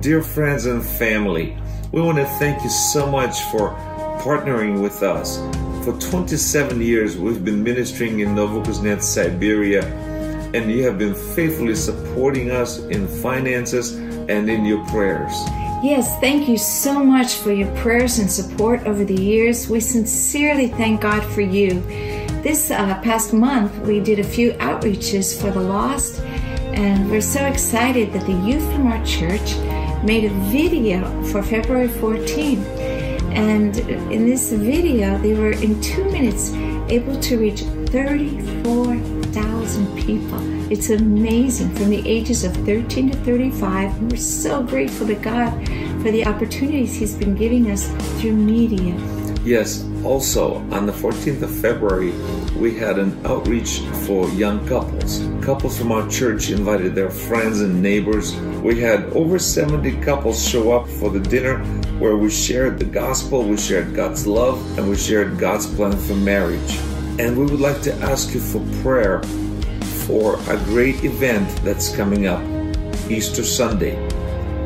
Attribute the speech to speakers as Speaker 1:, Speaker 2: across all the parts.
Speaker 1: Dear friends and family. We want to thank you so much for partnering with us. For 27 years, we've been ministering in Novokuznetsk, Siberia, and you have been faithfully supporting us in finances and in your prayers.
Speaker 2: Yes, thank you so much for your prayers and support over the years. We sincerely thank God for you. This uh, past month, we did a few outreaches for the lost, and we're so excited that the youth from our church made a video for February 14th. And in this video, they were in two minutes able to reach 34,000 people. It's amazing from the ages of 13 to 35. And we're so grateful to God for the opportunities He's been giving us through media.
Speaker 1: Yes, also on the 14th of February, we had an outreach for young couples. Couples from our church invited their friends and neighbors. We had over 70 couples show up for the dinner where we shared the gospel, we shared God's love, and we shared God's plan for marriage. And we would like to ask you for prayer for a great event that's coming up Easter Sunday.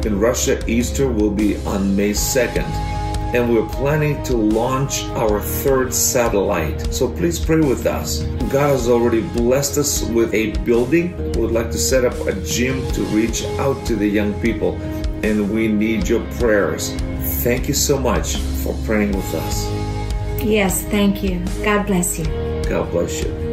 Speaker 1: In Russia, Easter will be on May 2nd and we're planning to launch our third satellite. So please pray with us. God has already blessed us with a building. We would like to set up a gym to reach out to the young people, and we need your prayers. Thank you so much for praying with us.
Speaker 2: Yes, thank you. God bless you.
Speaker 1: God bless you.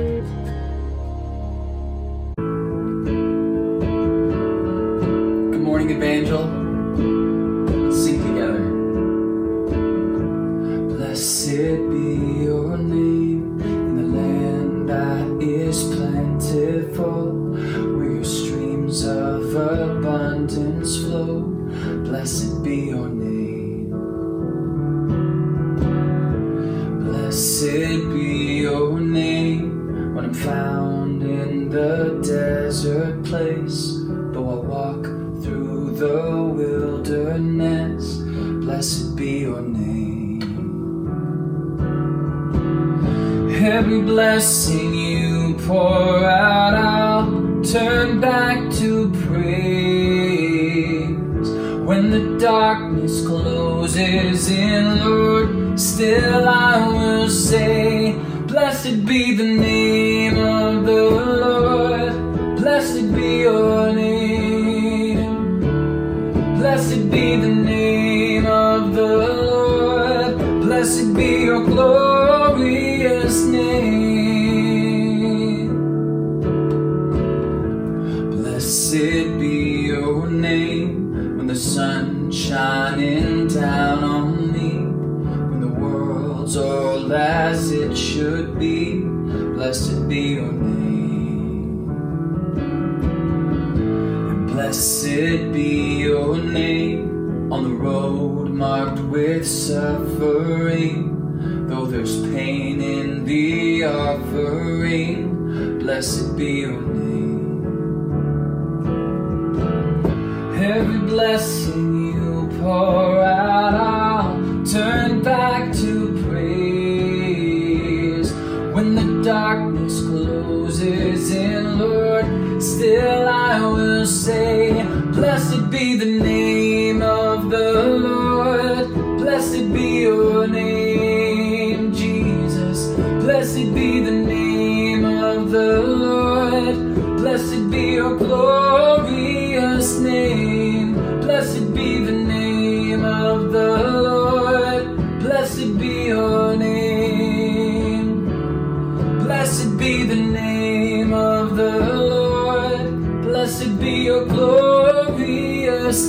Speaker 3: Blessed be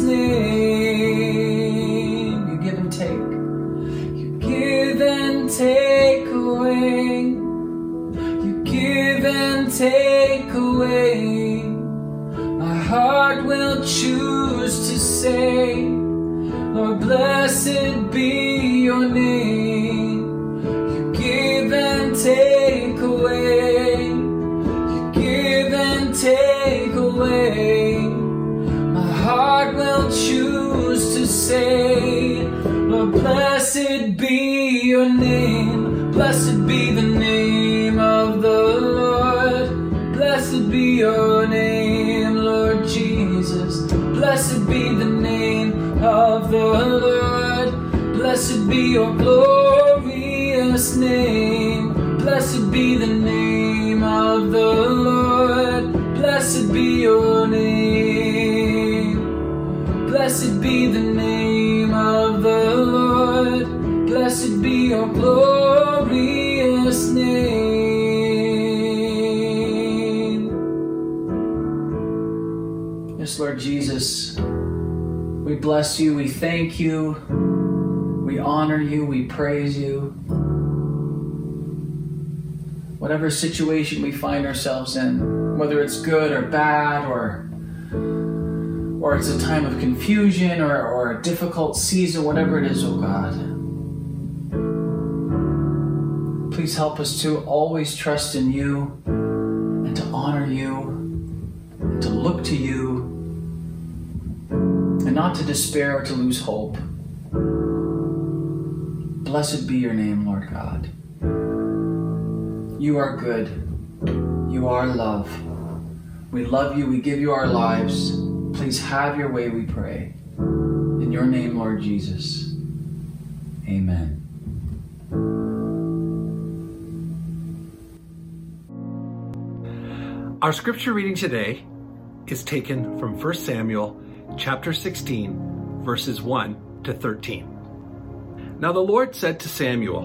Speaker 3: glorious be your glorious name. Blessed be the name of the Lord. Blessed be your name. Blessed be the name of the Lord. Blessed be your glorious name. Yes, Lord Jesus, we bless you, we thank you, we honor you, we praise you. Whatever situation we find ourselves in, whether it's good or bad or or it's a time of confusion or, or a difficult season, whatever it is, oh God. Please help us to always trust in you and to honor you and to look to you and not to despair or to lose hope. Blessed be your name, Lord God. You are good. You are love. We love you. We give you our lives. Please have your way, we pray. In your name, Lord Jesus. Amen.
Speaker 4: Our scripture reading today is taken from 1 Samuel chapter 16, verses 1 to 13. Now the Lord said to Samuel,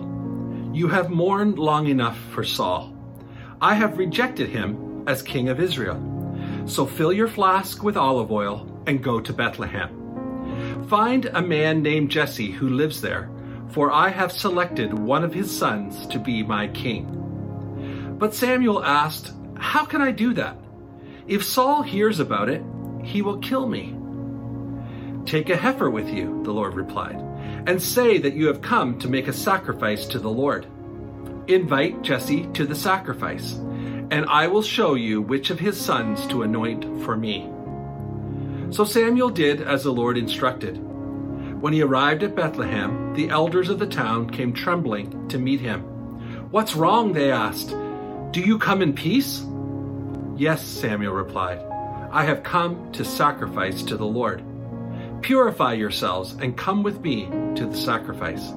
Speaker 4: You have mourned long enough for Saul. I have rejected him as king of Israel. So fill your flask with olive oil and go to Bethlehem. Find a man named Jesse who lives there, for I have selected one of his sons to be my king. But Samuel asked, How can I do that? If Saul hears about it, he will kill me. Take a heifer with you, the Lord replied, and say that you have come to make a sacrifice to the Lord. Invite Jesse to the sacrifice, and I will show you which of his sons to anoint for me. So Samuel did as the Lord instructed. When he arrived at Bethlehem, the elders of the town came trembling to meet him. What's wrong? they asked. Do you come in peace? Yes, Samuel replied. I have come to sacrifice to the Lord. Purify yourselves and come with me to the sacrifice.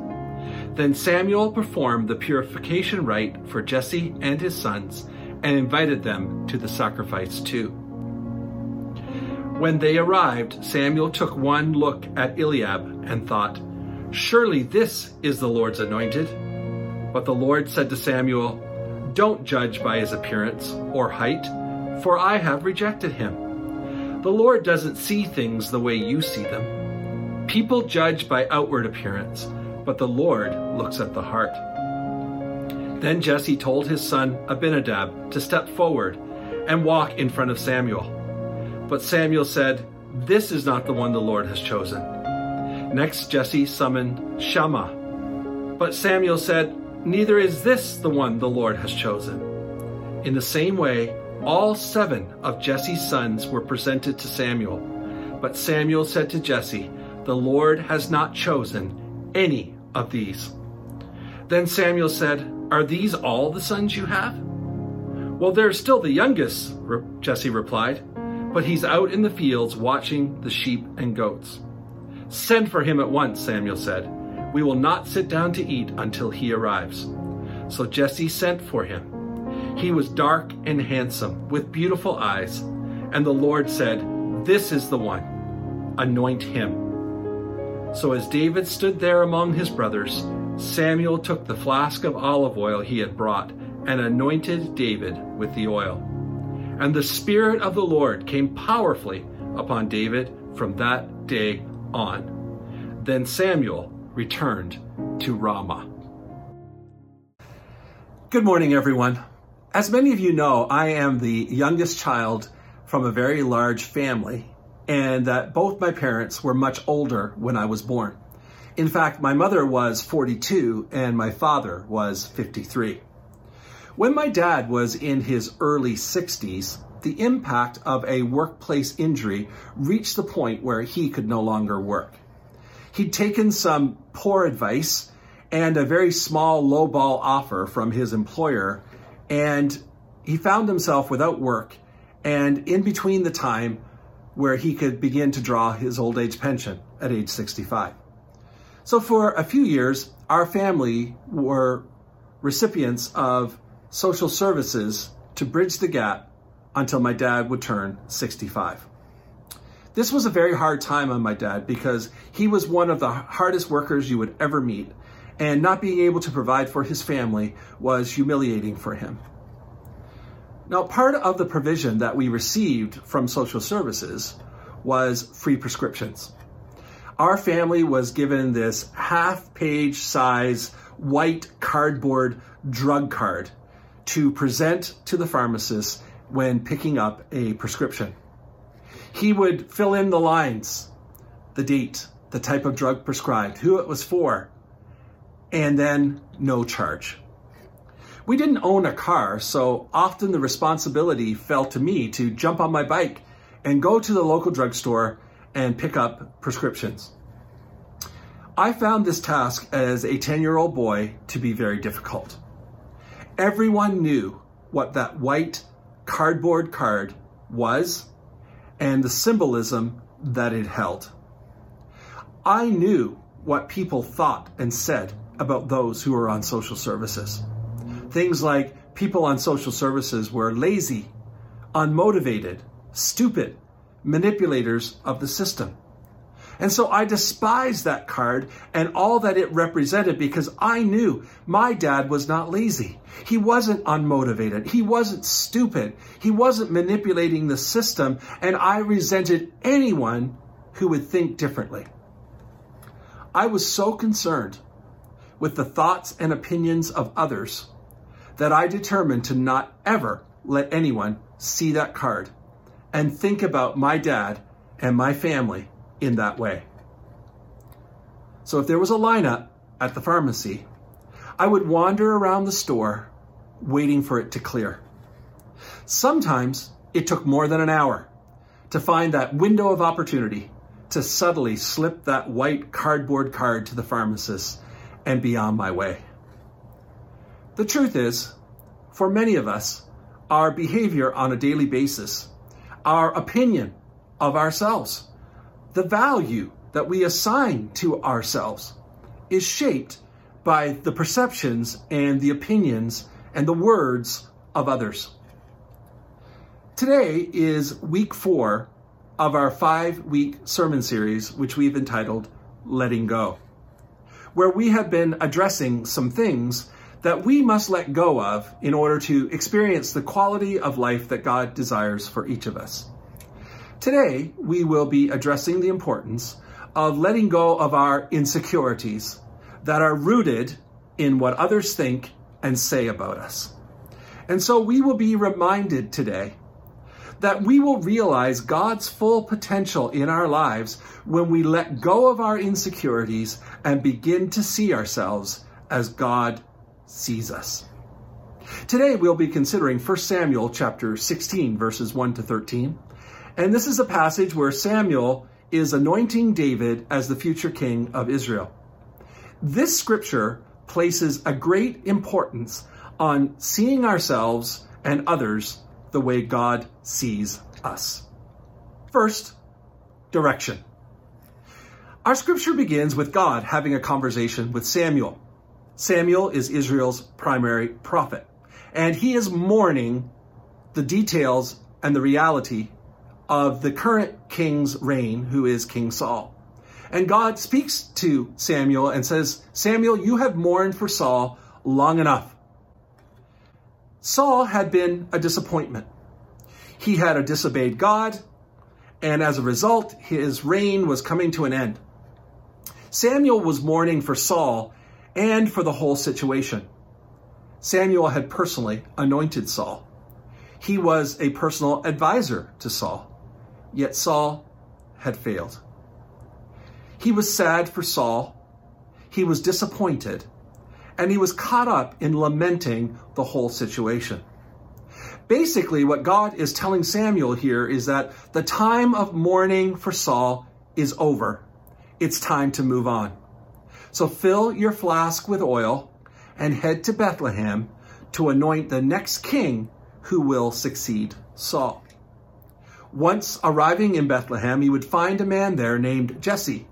Speaker 4: Then Samuel performed the purification rite for Jesse and his sons and invited them to the sacrifice too. When they arrived, Samuel took one look at Eliab and thought, Surely this is the Lord's anointed. But the Lord said to Samuel, Don't judge by his appearance or height, for I have rejected him. The Lord doesn't see things the way you see them. People judge by outward appearance, but the Lord looks at the heart. Then Jesse told his son Abinadab to step forward and walk in front of Samuel. But Samuel said, This is not the one the Lord has chosen. Next, Jesse summoned Shammah. But Samuel said, Neither is this the one the Lord has chosen. In the same way, all seven of Jesse's sons were presented to Samuel. But Samuel said to Jesse, The Lord has not chosen any of these. Then Samuel said, Are these all the sons you have? Well, there's still the youngest, Jesse replied but he's out in the fields watching the sheep and goats. Send for him at once, Samuel said. We will not sit down to eat until he arrives. So Jesse sent for him. He was dark and handsome, with beautiful eyes. And the Lord said, This is the one. Anoint him. So as David stood there among his brothers, Samuel took the flask of olive oil he had brought and anointed David with the oil. And the Spirit of the Lord came powerfully upon David from that day on. Then Samuel returned to Ramah. Good morning, everyone. As many of you know, I am the youngest child from a very large family, and that both my parents were much older when I was born. In fact, my mother was 42 and my father was 53. When my dad was in his early 60s, the impact of a workplace injury reached the point where he could no longer work. He'd taken some poor advice and a very small lowball offer from his employer, and he found himself without work and in between the time where he could begin to draw his old age pension at age 65. So for a few years, our family were recipients of social services to bridge the gap until my dad would turn 65. This was a very hard time on my dad because he was one of the hardest workers you would ever meet, and not being able to provide for his family was humiliating for him. Now, part of the provision that we received from social services was free prescriptions. Our family was given this half page size white cardboard drug card to present to the pharmacist when picking up a prescription. He would fill in the lines, the date, the type of drug prescribed, who it was for, and then no charge. We didn't own a car, so often the responsibility fell to me to jump on my bike and go to the local drugstore and pick up prescriptions. I found this task as a 10 year old boy to be very difficult. Everyone knew what that white cardboard card was and the symbolism that it held. I knew what people thought and said about those who were on social services. Things like people on social services were lazy, unmotivated, stupid, manipulators of the system. And so I despised that card and all that it represented because I knew my dad was not lazy. He wasn't unmotivated. He wasn't stupid. He wasn't manipulating the system. And I resented anyone who would think differently. I was so concerned with the thoughts and opinions of others that I determined to not ever let anyone see that card and think about my dad and my family in that way. So if there was a lineup at the pharmacy, I would wander around the store waiting for it to clear. Sometimes it took more than an hour to find that window of opportunity to subtly slip that white cardboard card to the pharmacist and be on my way. The truth is, for many of us, our behavior on a daily basis, our opinion of ourselves, the value that we assign to ourselves is shaped by the perceptions and the opinions and the words of others. Today is week four of our five week sermon series, which we've entitled Letting Go, where we have been addressing some things that we must let go of in order to experience the quality of life that God desires for each of us. Today, we will be addressing the importance of letting go of our insecurities that are rooted in what others think and say about us. And so we will be reminded today that we will realize God's full potential in our lives when we let go of our insecurities and begin to see ourselves as God sees us. Today we'll be considering 1 Samuel chapter 16 verses 1 to 13 and this is a passage where Samuel is anointing David as the future king of Israel. This scripture places a great importance on seeing ourselves and others the way God sees us. First, direction. Our scripture begins with God having a conversation with Samuel. Samuel is Israel's primary prophet, and he is mourning the details and the reality of the current king's reign, who is King Saul. And God speaks to Samuel and says, Samuel, you have mourned for Saul long enough. Saul had been a disappointment. He had disobeyed God, and as a result, his reign was coming to an end. Samuel was mourning for Saul and for the whole situation. Samuel had personally anointed Saul. He was a personal advisor to Saul. Yet Saul had failed. He was sad for Saul. He was disappointed. And he was caught up in lamenting the whole situation. Basically, what God is telling Samuel here is that the time of mourning for Saul is over. It's time to move on. So fill your flask with oil and head to Bethlehem to anoint the next king who will succeed Saul. Once arriving in Bethlehem, he would find a man there named Jesse.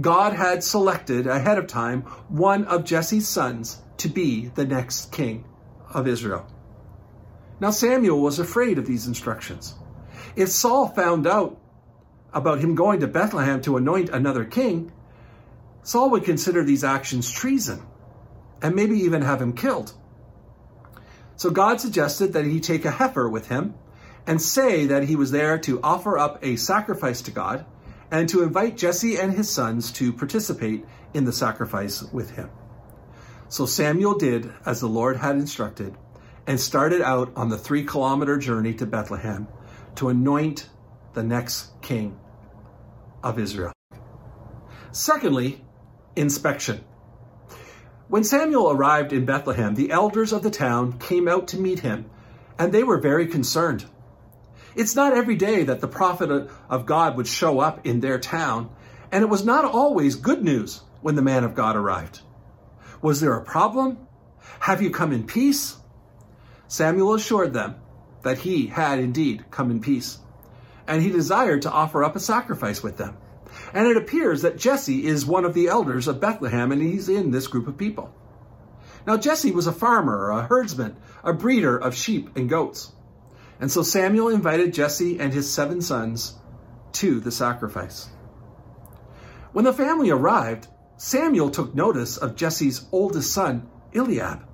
Speaker 4: God had selected ahead of time one of Jesse's sons to be the next king of Israel. Now Samuel was afraid of these instructions. If Saul found out about him going to Bethlehem to anoint another king, Saul would consider these actions treason and maybe even have him killed. So God suggested that he take a heifer with him and say that he was there to offer up a sacrifice to God and to invite Jesse and his sons to participate in the sacrifice with him. So Samuel did as the Lord had instructed and started out on the three kilometer journey to Bethlehem to anoint the next king of Israel. Secondly, inspection. When Samuel arrived in Bethlehem, the elders of the town came out to meet him, and they were very concerned. It's not every day that the prophet of God would show up in their town, and it was not always good news when the man of God arrived. Was there a problem? Have you come in peace? Samuel assured them that he had indeed come in peace, and he desired to offer up a sacrifice with them. And it appears that Jesse is one of the elders of Bethlehem, and he's in this group of people. Now, Jesse was a farmer, a herdsman, a breeder of sheep and goats. And so Samuel invited Jesse and his seven sons to the sacrifice. When the family arrived, Samuel took notice of Jesse's oldest son, Eliab.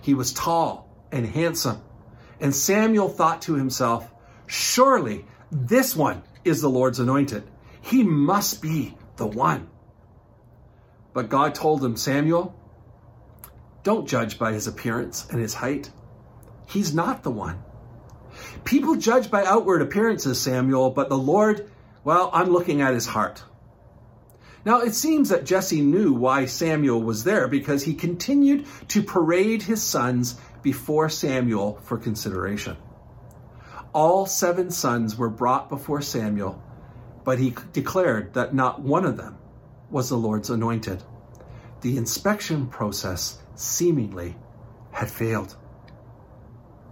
Speaker 4: He was tall and handsome, and Samuel thought to himself, Surely this one is the Lord's anointed. He must be the one. But God told him, Samuel, don't judge by his appearance and his height. He's not the one. People judge by outward appearances, Samuel, but the Lord, well, I'm looking at his heart. Now, it seems that Jesse knew why Samuel was there because he continued to parade his sons before Samuel for consideration. All seven sons were brought before Samuel, but he declared that not one of them was the Lord's anointed. The inspection process seemingly had failed.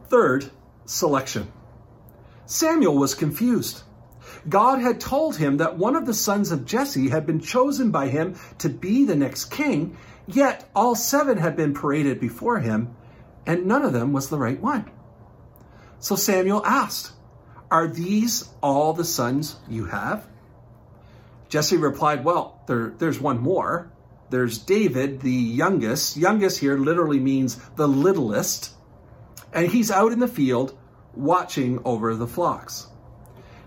Speaker 4: Third, selection. Samuel was confused. God had told him that one of the sons of Jesse had been chosen by him to be the next king, yet all seven had been paraded before him, and none of them was the right one. So Samuel asked, Are these all the sons you have? Jesse replied, Well, there, there's one more. There's David, the youngest. Youngest here literally means the littlest. And he's out in the field watching over the flocks.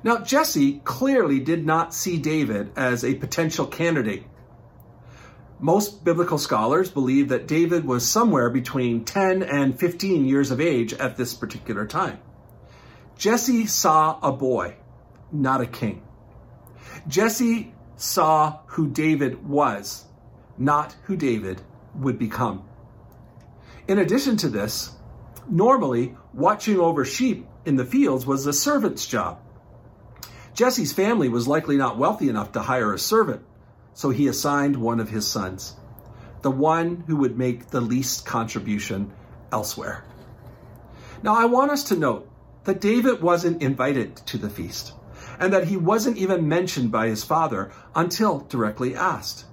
Speaker 4: Now, Jesse clearly did not see David as a potential candidate. Most biblical scholars believe that David was somewhere between 10 and 15 years of age at this particular time. Jesse saw a boy, not a king. Jesse saw who David was, not who David would become. In addition to this, Normally, watching over sheep in the fields was a servant's job. Jesse's family was likely not wealthy enough to hire a servant, so he assigned one of his sons, the one who would make the least contribution elsewhere. Now, I want us to note that David wasn't invited to the feast, and that he wasn't even mentioned by his father until directly asked.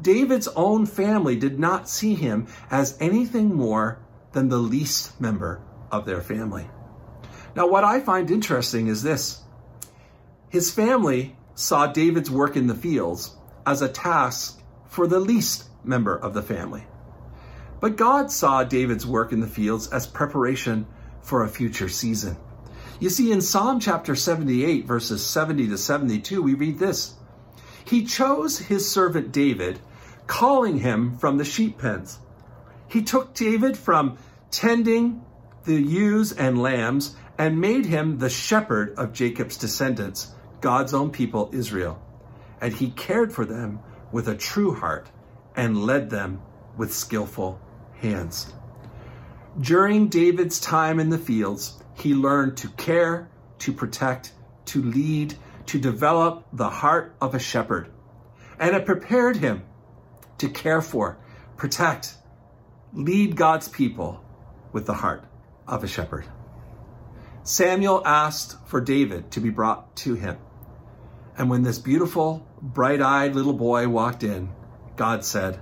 Speaker 4: David's own family did not see him as anything more than the least member of their family. Now, what I find interesting is this his family saw David's work in the fields as a task for the least member of the family. But God saw David's work in the fields as preparation for a future season. You see, in Psalm chapter 78, verses 70 to 72, we read this He chose his servant David, calling him from the sheep pens. He took David from tending the ewes and lambs and made him the shepherd of Jacob's descendants, God's own people, Israel. And he cared for them with a true heart and led them with skillful hands. During David's time in the fields, he learned to care, to protect, to lead, to develop the heart of a shepherd. And it prepared him to care for, protect, lead God's people with the heart of a shepherd. Samuel asked for David to be brought to him. And when this beautiful, bright eyed little boy walked in, God said,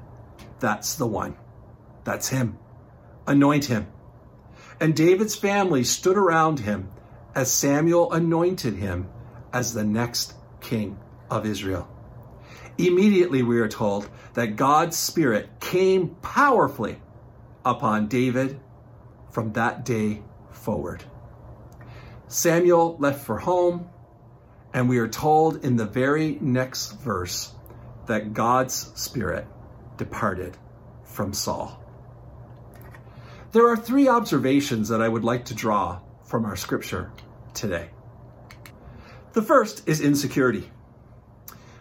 Speaker 4: That's the one. That's him. Anoint him. And David's family stood around him as Samuel anointed him as the next king of Israel. Immediately, we are told that God's Spirit came powerfully upon David from that day forward. Samuel left for home, and we are told in the very next verse that God's Spirit departed from Saul. There are three observations that I would like to draw from our scripture today. The first is insecurity.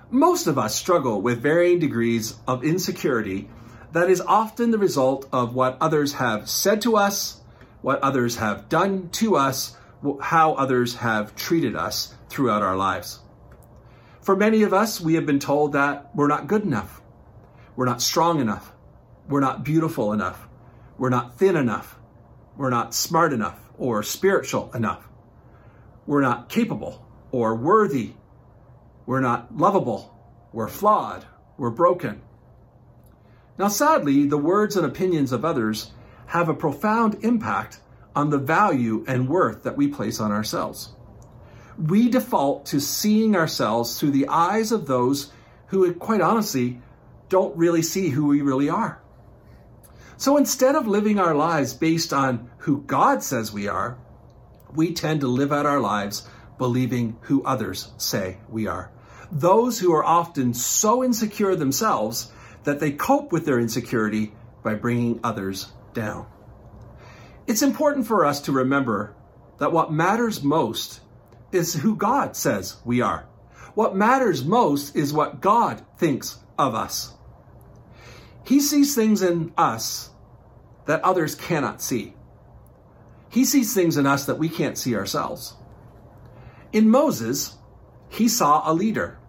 Speaker 4: Most of us struggle with varying degrees of insecurity that is often the result of what others have said to us, what others have done to us, how others have treated us throughout our lives. For many of us, we have been told that we're not good enough, we're not strong enough, we're not beautiful enough, we're not thin enough, we're not smart enough or spiritual enough, we're not capable or worthy, we're not lovable, we're flawed, we're broken. Now, sadly, the words and opinions of others have a profound impact on the value and worth that we place on ourselves. We default to seeing ourselves through the eyes of those who, quite honestly, don't really see who we really are. So instead of living our lives based on who God says we are, we tend to live out our lives believing who others say we are. Those who are often so insecure themselves that they cope with their insecurity by bringing others down. It's important for us to remember that what matters most is who God says we are. What matters most is what God thinks of us. He sees things in us that others cannot see. He sees things in us that we can't see ourselves. In Moses, he saw a leader.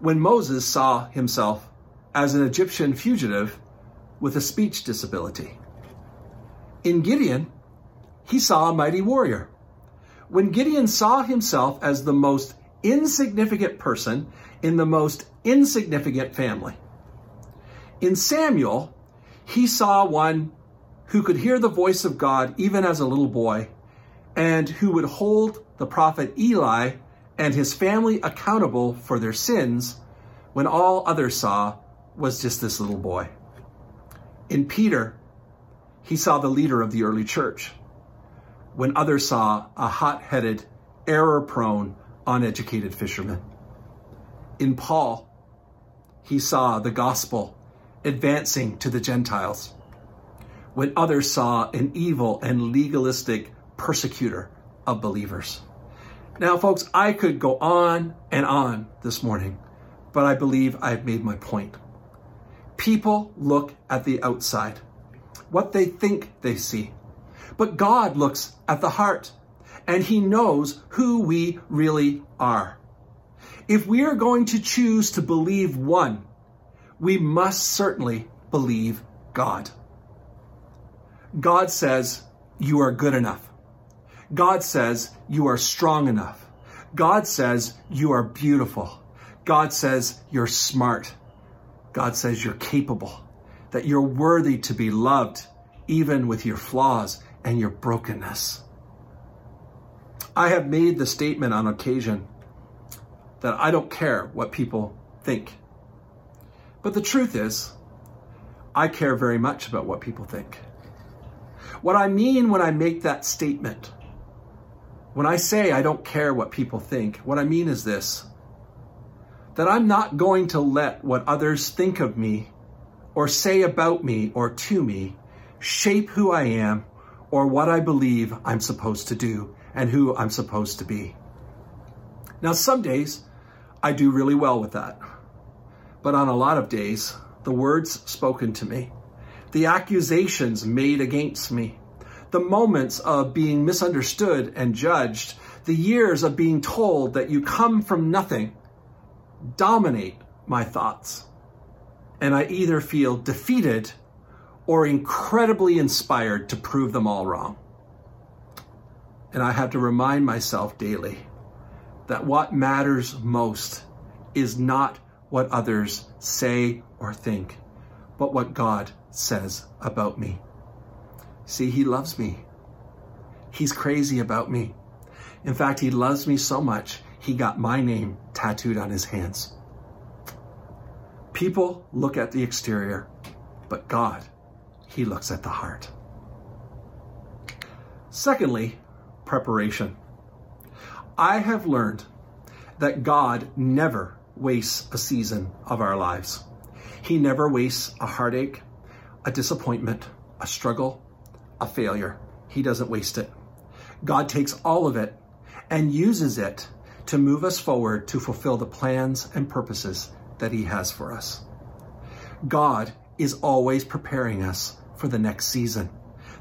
Speaker 4: When Moses saw himself as an Egyptian fugitive with a speech disability. In Gideon, he saw a mighty warrior. When Gideon saw himself as the most insignificant person in the most insignificant family. In Samuel, he saw one who could hear the voice of God even as a little boy and who would hold the prophet Eli and his family accountable for their sins when all others saw was just this little boy. In Peter, he saw the leader of the early church, when others saw a hot headed, error prone, uneducated fisherman. In Paul, he saw the gospel advancing to the Gentiles, when others saw an evil and legalistic persecutor of believers. Now, folks, I could go on and on this morning, but I believe I've made my point. People look at the outside, what they think they see. But God looks at the heart, and He knows who we really are. If we are going to choose to believe one, we must certainly believe God. God says, You are good enough. God says, You are strong enough. God says, You are beautiful. God says, You're smart. God says you're capable, that you're worthy to be loved, even with your flaws and your brokenness. I have made the statement on occasion that I don't care what people think. But the truth is, I care very much about what people think. What I mean when I make that statement, when I say I don't care what people think, what I mean is this that I'm not going to let what others think of me or say about me or to me shape who I am or what I believe I'm supposed to do and who I'm supposed to be. Now, some days I do really well with that. But on a lot of days, the words spoken to me, the accusations made against me, the moments of being misunderstood and judged, the years of being told that you come from nothing dominate my thoughts. And I either feel defeated or incredibly inspired to prove them all wrong. And I have to remind myself daily that what matters most is not what others say or think, but what God says about me. See, He loves me. He's crazy about me. In fact, He loves me so much, He got my name tattooed on His hands. People look at the exterior, but God, He looks at the heart. Secondly, preparation. I have learned that God never wastes a season of our lives. He never wastes a heartache, a disappointment, a struggle, a failure. He doesn't waste it. God takes all of it and uses it to move us forward to fulfill the plans and purposes that He has for us. God is always preparing us for the next season,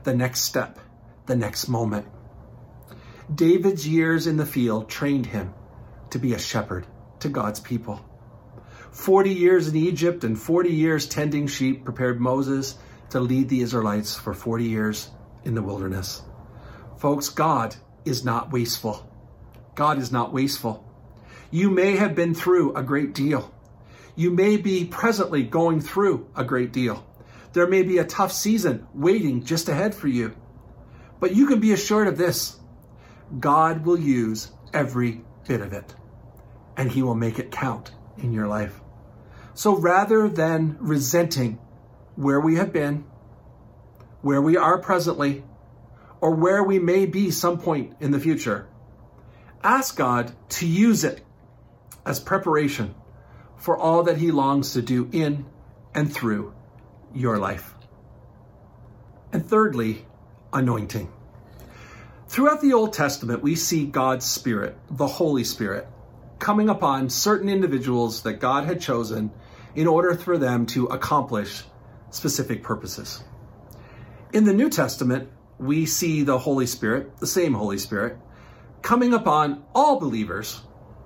Speaker 4: the next step, the next moment. David's years in the field trained him to be a shepherd to God's people. 40 years in Egypt and 40 years tending sheep prepared Moses to lead the Israelites for 40 years in the wilderness. Folks, God is not wasteful. God is not wasteful. You may have been through a great deal. You may be presently going through a great deal. There may be a tough season waiting just ahead for you. But you can be assured of this God will use every bit of it, and He will make it count in your life. So rather than resenting where we have been, where we are presently, or where we may be some point in the future, ask God to use it as preparation for all that He longs to do in and through your life. And thirdly, anointing. Throughout the Old Testament, we see God's Spirit, the Holy Spirit, coming upon certain individuals that God had chosen in order for them to accomplish specific purposes. In the New Testament, we see the Holy Spirit, the same Holy Spirit, coming upon all believers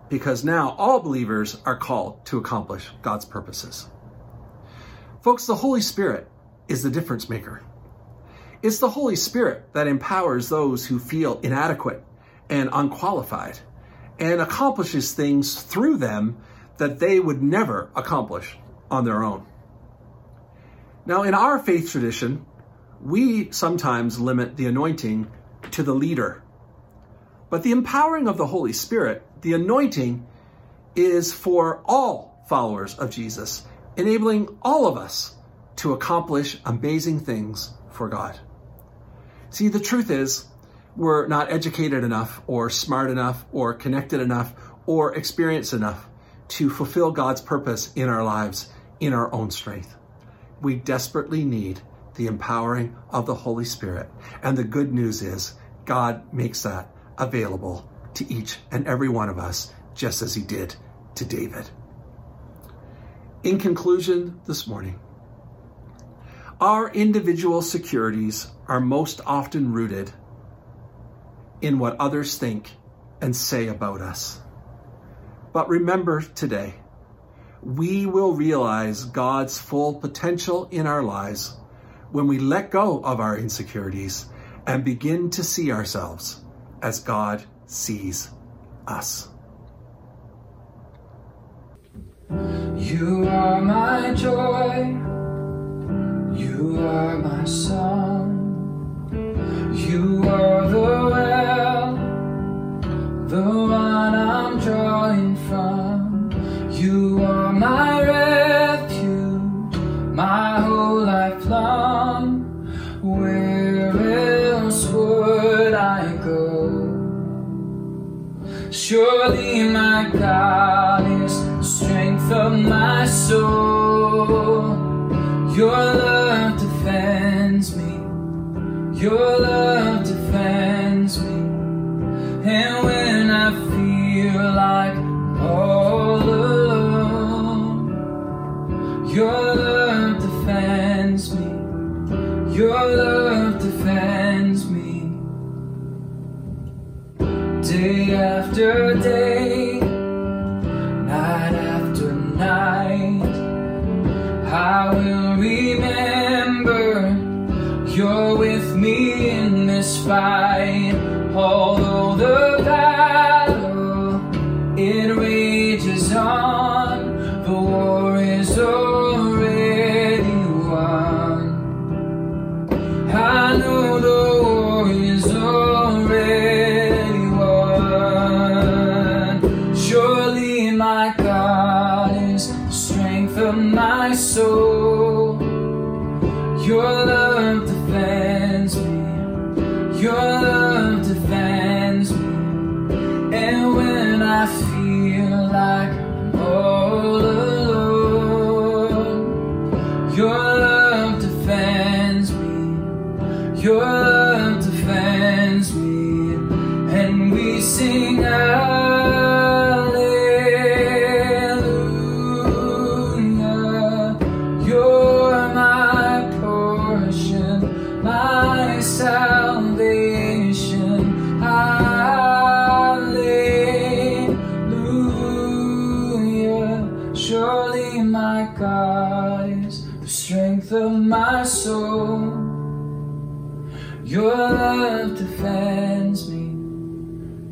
Speaker 4: because now all believers are called to accomplish God's purposes. Folks, the Holy Spirit is the difference maker. It's the Holy Spirit that empowers those who feel inadequate and unqualified and accomplishes things through them that they would never accomplish on their own. Now, in our faith tradition, we sometimes limit the anointing to the leader. But the empowering of the Holy Spirit, the anointing, is for all followers of Jesus, enabling all of us to accomplish amazing things for God. See, the truth is, we're not educated enough, or smart enough, or connected enough, or experienced enough to fulfill God's purpose in our lives in our own strength. We desperately need the empowering of the Holy Spirit. And the good news is, God makes that available to each and every one of us, just as He did to David. In conclusion, this morning, our individual securities are most often rooted in what others think and say about us. But remember today, we will realize God's full potential in our lives when we let go of our insecurities and begin to see ourselves as God sees us.
Speaker 3: You are my joy. You are my song. You are the well, the one I'm drawing from. You Surely my God in this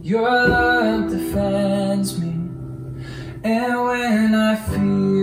Speaker 3: Your love defends me. And when I feel